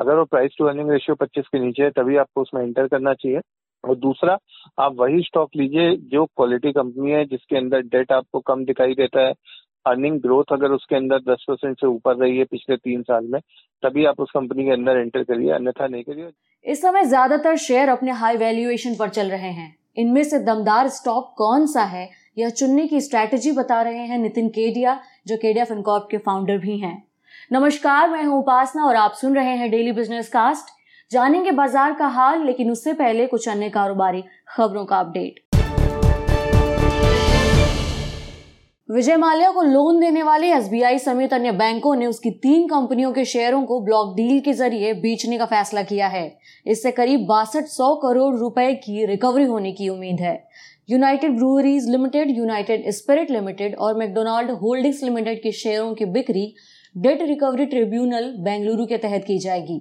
अगर वो price to earning ratio पच्चीस के नीचे है, तभी आपको उसमें एंटर करना चाहिए। और दूसरा, आप वही स्टॉक लीजिए जो क्वालिटी कंपनी है, जिसके अंदर डेट आपको कम दिखाई देता है। अर्निंग ग्रोथ अगर उसके अंदर दस परसेंट से ऊपर रही है पिछले तीन साल में, तभी आप उस कंपनी के अंदर एंटर करिए, अन्यथा नहीं करिए। इस समय ज़्यादातर शेयर अपने हाई वैल्यूएशन पर चल रहे हैं। इनमें से दमदार स्टॉक कौन सा है, यह चुनने की स्ट्रैटेजी बता रहे हैं नितिन केडिया, जो केडिया फिनकॉर्प के फाउंडर भी हैं। नमस्कार, मैं हूँ उपासना और आप सुन रहे हैं डेली बिज़नेस कास्ट जानेंगे बाज़ार का हाल, लेकिन उससे पहले कुछ अन्य कारोबारी खबरों का अपडेट। विजय माल्या को लोन देने वाले एसबीआई समेत अन्य बैंकों ने उसकी तीन कंपनियों के शेयरों को ब्लॉक डील के ज़रिए बेचने का फैसला किया है। इससे करीब बासठ सौ करोड़ रुपए की रिकवरी होने की उम्मीद है। United Breweries Limited, United Spirit Limited और मैकडोनाल्ड होल्डिंग्स लिमिटेड के शेयरों की बिक्री डेट रिकवरी ट्रिब्यूनल बेंगलुरु के तहत की जाएगी।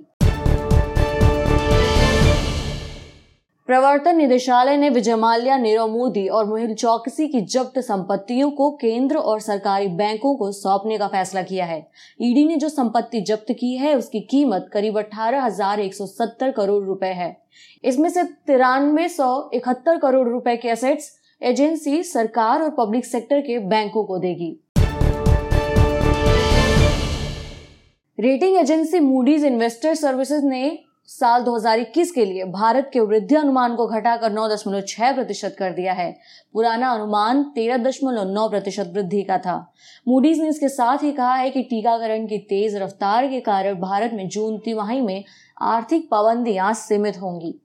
प्रवर्तन निदेशालय ने विजय माल्या नीरव मोदी और मोहिल चौकसी की जब्त संपत्तियों को केंद्र और सरकारी बैंकों को सौंपने का फैसला किया है। ईडी ने जो संपत्ति जब्त की है, उसकी कीमत करीब अठारह हज़ार एक सौ सत्तर करोड़ रुपए है। इसमें से तिरानवे सौ इकहत्तर करोड़ रुपए के एसेट्स एजेंसी, सरकार और पब्लिक सेक्टर के बैंकों को देगी। Rating agency Moody's Investor Services ने साल 2021 के लिए भारत के वृद्धि अनुमान को घटाकर 9.6 प्रतिशत कर दिया है। पुराना अनुमान 13.9 प्रतिशत वृद्धि का था। मूडीज ने इसके साथ ही कहा है कि टीकाकरण की तेज रफ्तार के कारण भारत में जून तिमाही में आर्थिक पाबंदियाँ सीमित होंगी।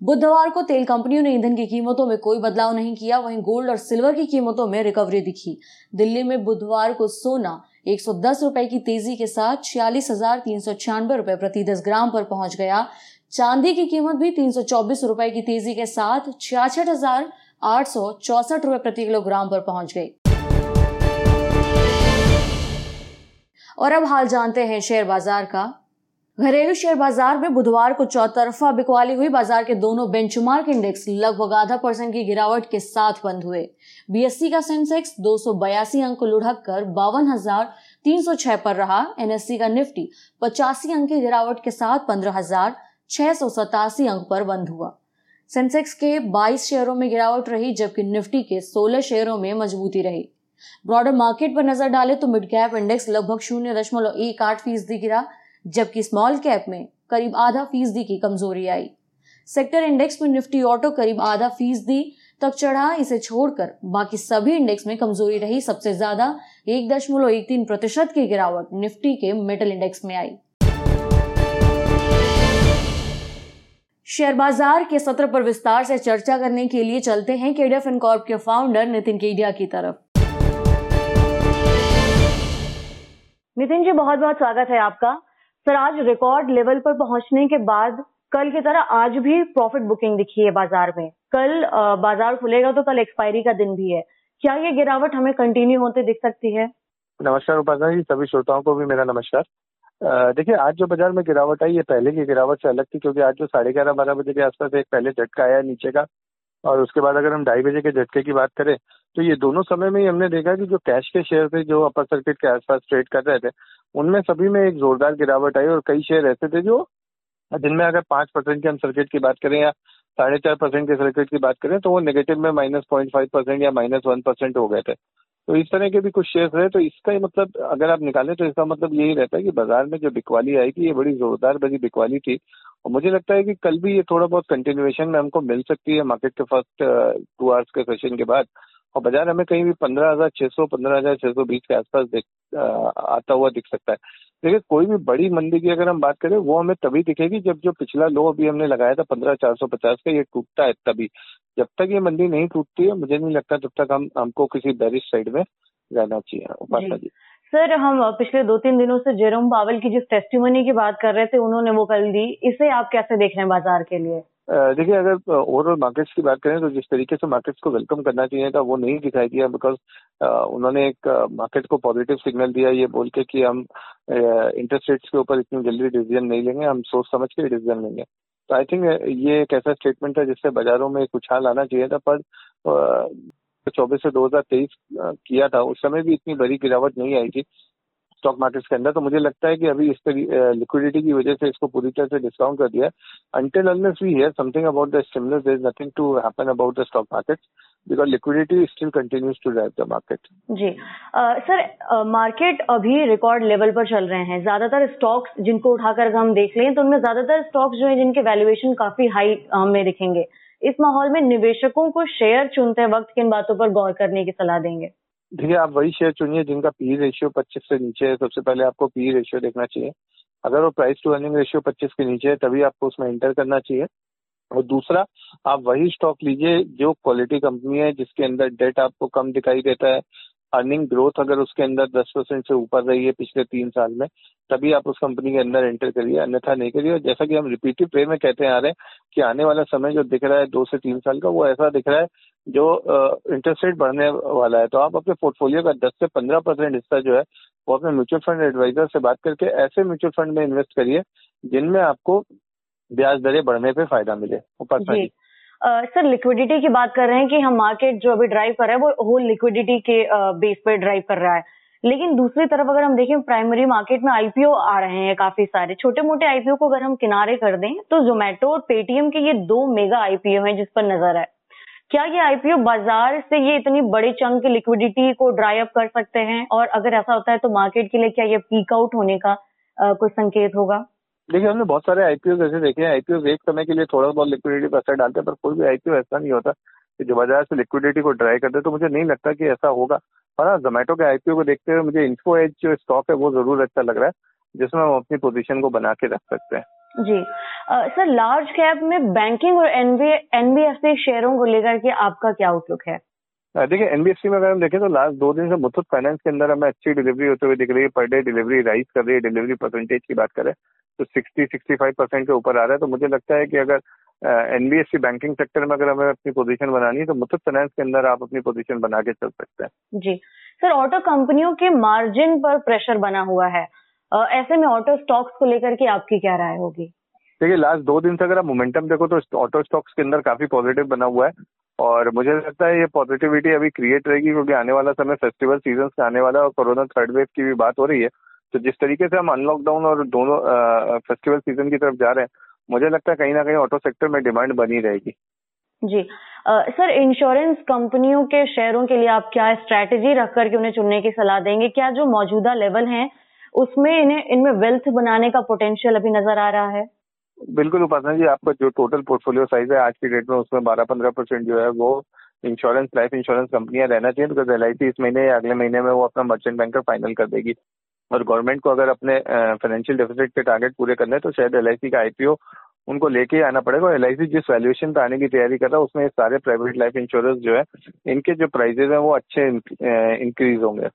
बुधवार को तेल कंपनियों ने ईंधन की कीमतों में कोई बदलाव नहीं किया, वहीं गोल्ड और सिल्वर की कीमतों में रिकवरी दिखी। दिल्ली में बुधवार को सोना एक सौ दस रुपए की तेज़ी के साथ छियालीस हज़ार तीन सौ छियानवे रुपए प्रति दस ग्राम पर पहुँच गया। चांदी की कीमत भी तीन सौ चौबीस रुपए की तेज़ी के साथ छियासठ हज़ार आठ सौ चौसठ रुपए प्रति किलोग्राम पर पहुँच गई। और अब हाल जानते हैं शेयर बाज़ार का। घरेलू शेयर बाज़ार में बुधवार को चौतरफा बिकवाली हुई। बाज़ार के दोनों बेंचमार्क इंडेक्स लगभग आधा परसेंट की गिरावट के साथ बंद हुए। बीएससी का सेंसेक्स दो सौ बयासी अंक लुढ़क कर बावन पर रहा। एनएससी का निफ्टी पचासी अंक की गिरावट के साथ पंद्रह अंक पर बंद हुआ। सेंसेक्स के 22 शेयरों में गिरावट रही, जबकि निफ्टी के 16 शेयरों में मजबूती रही। ब्रॉडर मार्केट पर नज़र डाले तो मिड कैप इंडेक्स लगभग शून्य दशमलव एक आठ फ़ीसदी गिरा। जबकि स्मॉल कैप में करीब आधा फ़ीसदी की कमज़ोरी आई। सेक्टर इंडेक्स में निफ्टी ऑटो करीब आधा फ़ीसदी तक चढ़ा, इसे छोड़कर बाकी सभी इंडेक्स में कमज़ोरी रही। सबसे ज़्यादा एक दशमलव एक तीन प्रतिशत की गिरावट निफ्टी के मेटल इंडेक्स में आई। शेयर बाज़ार के सत्र पर विस्तार से चर्चा करने के लिए चलते हैं केडिया फिनकॉर्प के फाउंडर नितिन केडिया की तरफ़। नितिन जी बहुत बहुत स्वागत है आपका। सर, आज रिकॉर्ड लेवल पर पहुँचने के बाद कल की तरह आज भी प्रॉफिट बुकिंग दिखी है बाज़ार में। कल बाज़ार खुलेगा तो कल एक्सपायरी का दिन भी है। क्या ये गिरावट हमें कंटिन्यू होते दिख सकती है? नमस्कार उपासना जी, सभी श्रोताओं को भी मेरा नमस्कार। देखिए, आज जो बाज़ार में गिरावट आई, ये पहले की गिरावट से अलग थी, क्योंकि आज जो साढ़े ग्यारह बारह बजे के आसपास एक पहले झटका आया नीचे का, और उसके बाद अगर हम ढाई बजे के झटके की बात करें तो ये दोनों समय में ही हमने देखा कि जो कैश के शेयर थे, जो अपर सर्किट के आसपास ट्रेड कर रहे थे उनमें सभी में एक जोरदार गिरावट आई और कई शेयर ऐसे थे जो जिनमें अगर पाँच परसेंट के हम सर्किट की बात करें या साढ़े चार परसेंट के सर्किट की बात करें तो वो नेगेटिव में माइनस पॉइंट फाइव परसेंट या माइनस वन परसेंट हो गए थे। तो इस तरह के भी कुछ शेयर रहे तो इसका ही मतलब अगर आप निकालें तो इसका मतलब यही रहता है कि बाज़ार में जो बिकवाली आएगी ये बड़ी जोरदार बड़ी बिकवाली थी और मुझे लगता है कि कल भी ये थोड़ा बहुत कंटिन्यूएशन में हमको मिल सकती है। मार्केट के फ़र्स्ट टू आवर्स के सेशन के बाद और बाज़ार हमें कहीं भी पंद्रह हज़ार छह सौ पंद्रह हज़ार छह सौ बीस के आसपास आता हुआ दिख सकता है। देखिए कोई भी बड़ी मंदी की अगर हम बात करें वो हमें तभी दिखेगी जब जो पिछला लो अभी हमने लगाया था पंद्रह चार सौ पचास का ये टूटता है तभी। जब तक ये मंदी नहीं टूटती है मुझे नहीं लगता जब तक हम हमको किसी बैरिश साइड में जाना चाहिए। उपासना जी। सर हम पिछले दो तीन दिनों से जेरोम बावल की जिस टेस्टिमोनी की बात कर रहे थे, उन्होंने वो कल दी। इसे आप कैसे देख रहे हैं बाज़ार के लिए? देखिए, अगर ओवरऑल मार्केट्स की बात करें तो जिस तरीके से मार्केट्स को वेलकम करना चाहिए था, वो नहीं दिखाई दिया बिकॉज़ उन्होंने एक मार्केट को पॉजिटिव सिग्नल दिया, ये बोल के कि हम इंटरेस्ट रेट्स के ऊपर इतनी जल्दी डिसीज़न नहीं लेंगे, हम सोच समझ के डिसीज़न लेंगे। तो आई थिंक ये एक ऐसा स्टेटमेंट है जिससे बाजारों में एक उछाल आना चाहिए था, पर चौबीस से दो हज़ार तेईस किया था, उस समय भी इतनी बड़ी गिरावट नहीं आई थी। स्टॉक मार्केट्स के अंदर तो मुझे लगता है कि अभी इस पर लिक्विडिटी की वजह से इसको पूरी तरह से डिस्काउंट कर दिया until unless we hear something about the stimulus there is nothing to happen about the stock market because liquidity still continues to drive the market ji. Sir market अभी रिकॉर्ड लेवल पर चल रहे हैं। ज़्यादातर stocks जिनको उठाकर हम देख लें तो उनमें ज़्यादातर स्टॉक्स जो है, जिनके वैल्यूएशन काफ़ी हाई हमें दिखेंगे। इस माहौल में निवेशकों को शेयर चुनते वक्त किन बातों पर गौर करने की सलाह देंगे? देखिए, आप वही शेयर चुनिए जिनका पी रेशियो पच्चीस से नीचे है। सबसे पहले आपको पी रेशियो देखना चाहिए। अगर वो प्राइस टू अर्निंग रेशियो पच्चीस के नीचे है, तभी आपको उसमें एंटर करना चाहिए। और दूसरा, आप वही स्टॉक लीजिए जो क्वालिटी कंपनी है, जिसके अंदर डेट आपको कम दिखाई देता है। अर्निंग ग्रोथ अगर उसके अंदर दस परसेंट से ऊपर रही है पिछले तीन साल में तभी आप उस कंपनी के अंदर एंटर करिए अन्यथा नहीं करिए। और जैसा कि हम रिपीटिव वे में कहते आ रहे हैं कि आने वाला समय जो दिख रहा है दो से तीन साल का वो ऐसा दिख रहा है जो इंटरेस्ट रेट बढ़ने वाला है। तो आप अपने पोर्टफोलियो का दस से पंद्रह परसेंट हिस्सा जो है वो अपने म्यूचुअल फंड एडवाइजर से बात करके ऐसे म्यूचुअल फंड में इन्वेस्ट करिए जिनमें आपको ब्याज दरें बढ़ने पे फ़ायदा मिले। जी। सर लिक्विडिटी की बात कर रहे हैं कि हम मार्केट जो अभी ड्राइव कर रहे हैं, वो होल लिक्विडिटी के बेस पर ड्राइव कर रहा है। लेकिन दूसरी तरफ़ अगर हम देखें प्राइमरी मार्केट में आईपीओ आ रहे हैं काफ़ी सारे। छोटे मोटे आईपीओ को अगर हम किनारे कर दें तो जोमेटो और पेटीएम के ये दो मेगा आईपीओ हैं जिस पर नज़र है। क्या ये आईपीओ बाज़ार से ये इतनी बड़े चंक की लिक्विडिटी को ड्राई अप कर सकते हैं? और अगर ऐसा होता है तो मार्केट के लिए क्या ये पीक आउट होने का कोई संकेत होगा? देखिए हमने बहुत सारे आईपीओ ऐसे देखे हैं। आईपीओ एक समय के लिए थोड़ा बहुत लिक्विडिटी पर असर डालते हैं पर कोई भी आईपीओ ऐसा नहीं होता कि जो बाज़ार से लिक्विडिटी को ड्राई करते तो मुझे नहीं लगता कि ऐसा होगा। हाँ जोमेटो के आईपीओ को देखते हुए मुझे इन्फो एज जो स्टॉक है वो ज़रूर अच्छा लग रहा है जिसमें हम अपनी पोजीशन को बना के रख सकते हैं। जी। आ, सर लार्ज कैप में बैंकिंग और एनबीएफसी शेयरों को लेकर के आपका क्या आउटलुक है? देखिए एनबीएफसी में अगर हम देखें तो लास्ट दो दिन से मुथुट फाइनेंस के अंदर हमें अच्छी डिलीवरी होते हुए दिख रही है पर डे डिलीवरी राइज कर रही है डिलीवरी परसेंटेज की बात करें तो 60 65 परसेंट के ऊपर आ रहा है। तो मुझे लगता है कि अगर एनबीएफसी बैंकिंग सेक्टर में अगर हमें अपनी पोजीशन बनानी है तो मुथुट फाइनेंस के अंदर आप अपनी पोजीशन बना के चल सकते हैं। जी। सर ऑटो कंपनियों के मार्जिन पर प्रेशर बना हुआ है। ऐसे में ऑटो स्टॉक्स को लेकर के आपकी क्या राय होगी? देखिए लास्ट दो दिन से अगर आप मोमेंटम देखो तो ऑटो स्टॉक्स के अंदर काफ़ी पॉजिटिव बना हुआ है। और मुझे लगता है ये पॉजिटिविटी अभी क्रिएट रहेगी क्योंकि आने वाला समय फेस्टिवल सीज़न का आने वाला और कोरोना थर्ड वेव की भी बात हो रही है। तो जिस तरीके से हम अनलॉकडाउन और दोनों फेस्टिवल सीज़न की तरफ़ जा रहे हैं मुझे लगता है कहीं ना कहीं ऑटो सेक्टर में डिमांड बनी रहेगी। जी। आ, सर इंश्योरेंस कंपनियों के शेयरों के लिए आप क्या स्ट्रैटेजी रख करके उन्हें चुनने की सलाह देंगे? क्या जो मौजूदा लेवल है उसमें इन्हें इनमें वेल्थ बनाने का पोटेंशियल अभी नज़र आ रहा है? बिल्कुल उपासना जी आपका जो टोटल पोर्टफोलियो साइज़ है आज की डेट में उसमें बारह पंद्रह परसेंट जो है वो इंश्योरेंस लाइफ इंश्योरेंस कंपनियाँ रहना चाहिए बिकॉज़ एल इस महीने या अगले महीने में वो अपना मर्चेंट बैंकर फाइनल कर देगी। और गवर्नमेंट को अगर अपने फाइनेंशियल डेफिसिट के टारगेट पूरे करने तो शायद LIC का आईपीओ उनको लेके आना पड़ेगा। एल आई जिस वैल्यूएशन पे आने की तैयारी कर रहा है उसमें सारे प्राइवेट लाइफ इंश्योरेंस जो है इनके जो प्राइजेज हैं वो अच्छे इंक्रीज होंगे।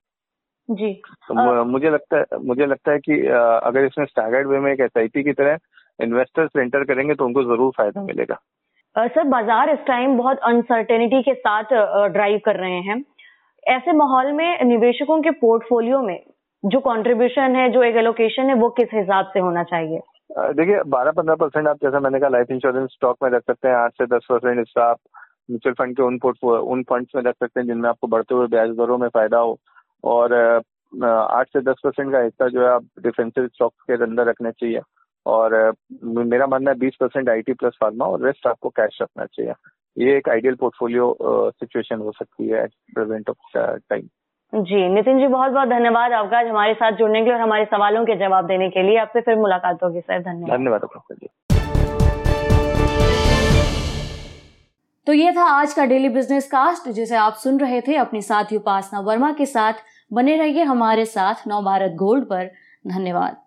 जी। तो आ, मुझे लगता है मुझे लगता है कि अगर इसमें स्टैगर्ड वे में एक एस की तरह इन्वेस्टर्स एंटर करेंगे तो उनको ज़रूर फ़ायदा मिलेगा। सर बाज़ार इस टाइम बहुत अनसर्टेनिटी के साथ ड्राइव कर रहे हैं। ऐसे माहौल में निवेशकों के पोर्टफोलियो में जो कंट्रीब्यूशन है, जो एक एलोकेशन है, वो किस हिसाब से होना चाहिए? देखिए बारह पंद्रह परसेंट आप जैसा मैंने कहा लाइफ इंश्योरेंस स्टॉक में रख सकते हैं, आठ से दस परसेंट हिस्सा आप म्यूचुअल फंड के उन उन फंड्स में रख सकते हैं, जिनमें आपको बढ़ते हुए ब्याज दरों में फ़ायदा हो। और आठ से दस परसेंट का हिस्सा जो है, आप डिफेंसिव स्टॉक के अंदर रखना चाहिए। और मेरा मानना है, बीस percent I T plus pharma और रेस्ट आपको कैश रखना चाहिए। ये एक आइडियल पोर्टफोलियो सिचुएशन हो सकती है एट प्रेजेंट ऑफ़ टाइम जी नितिन जी बहुत बहुत धन्यवाद आपका आज हमारे साथ जुड़ने के लिए और हमारे सवालों के जवाब देने के लिए। आपसे फिर मुलाकात होगी सर। धन्यवाद। धन्यवाद जी। तो ये था आज का डेली बिज़नेस कास्ट जिसे आप सुन रहे थे अपनी साथी उपासना वर्मा के साथ। बने रहिए हमारे साथ नव भारत गोल्ड पर। धन्यवाद।